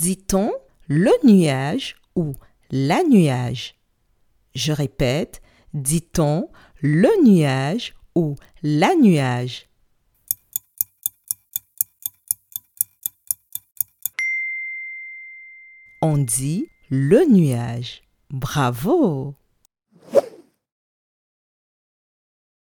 Dit-on le nuage ou la nuage Je répète, dit-on le nuage ou la nuage On dit le nuage. Bravo!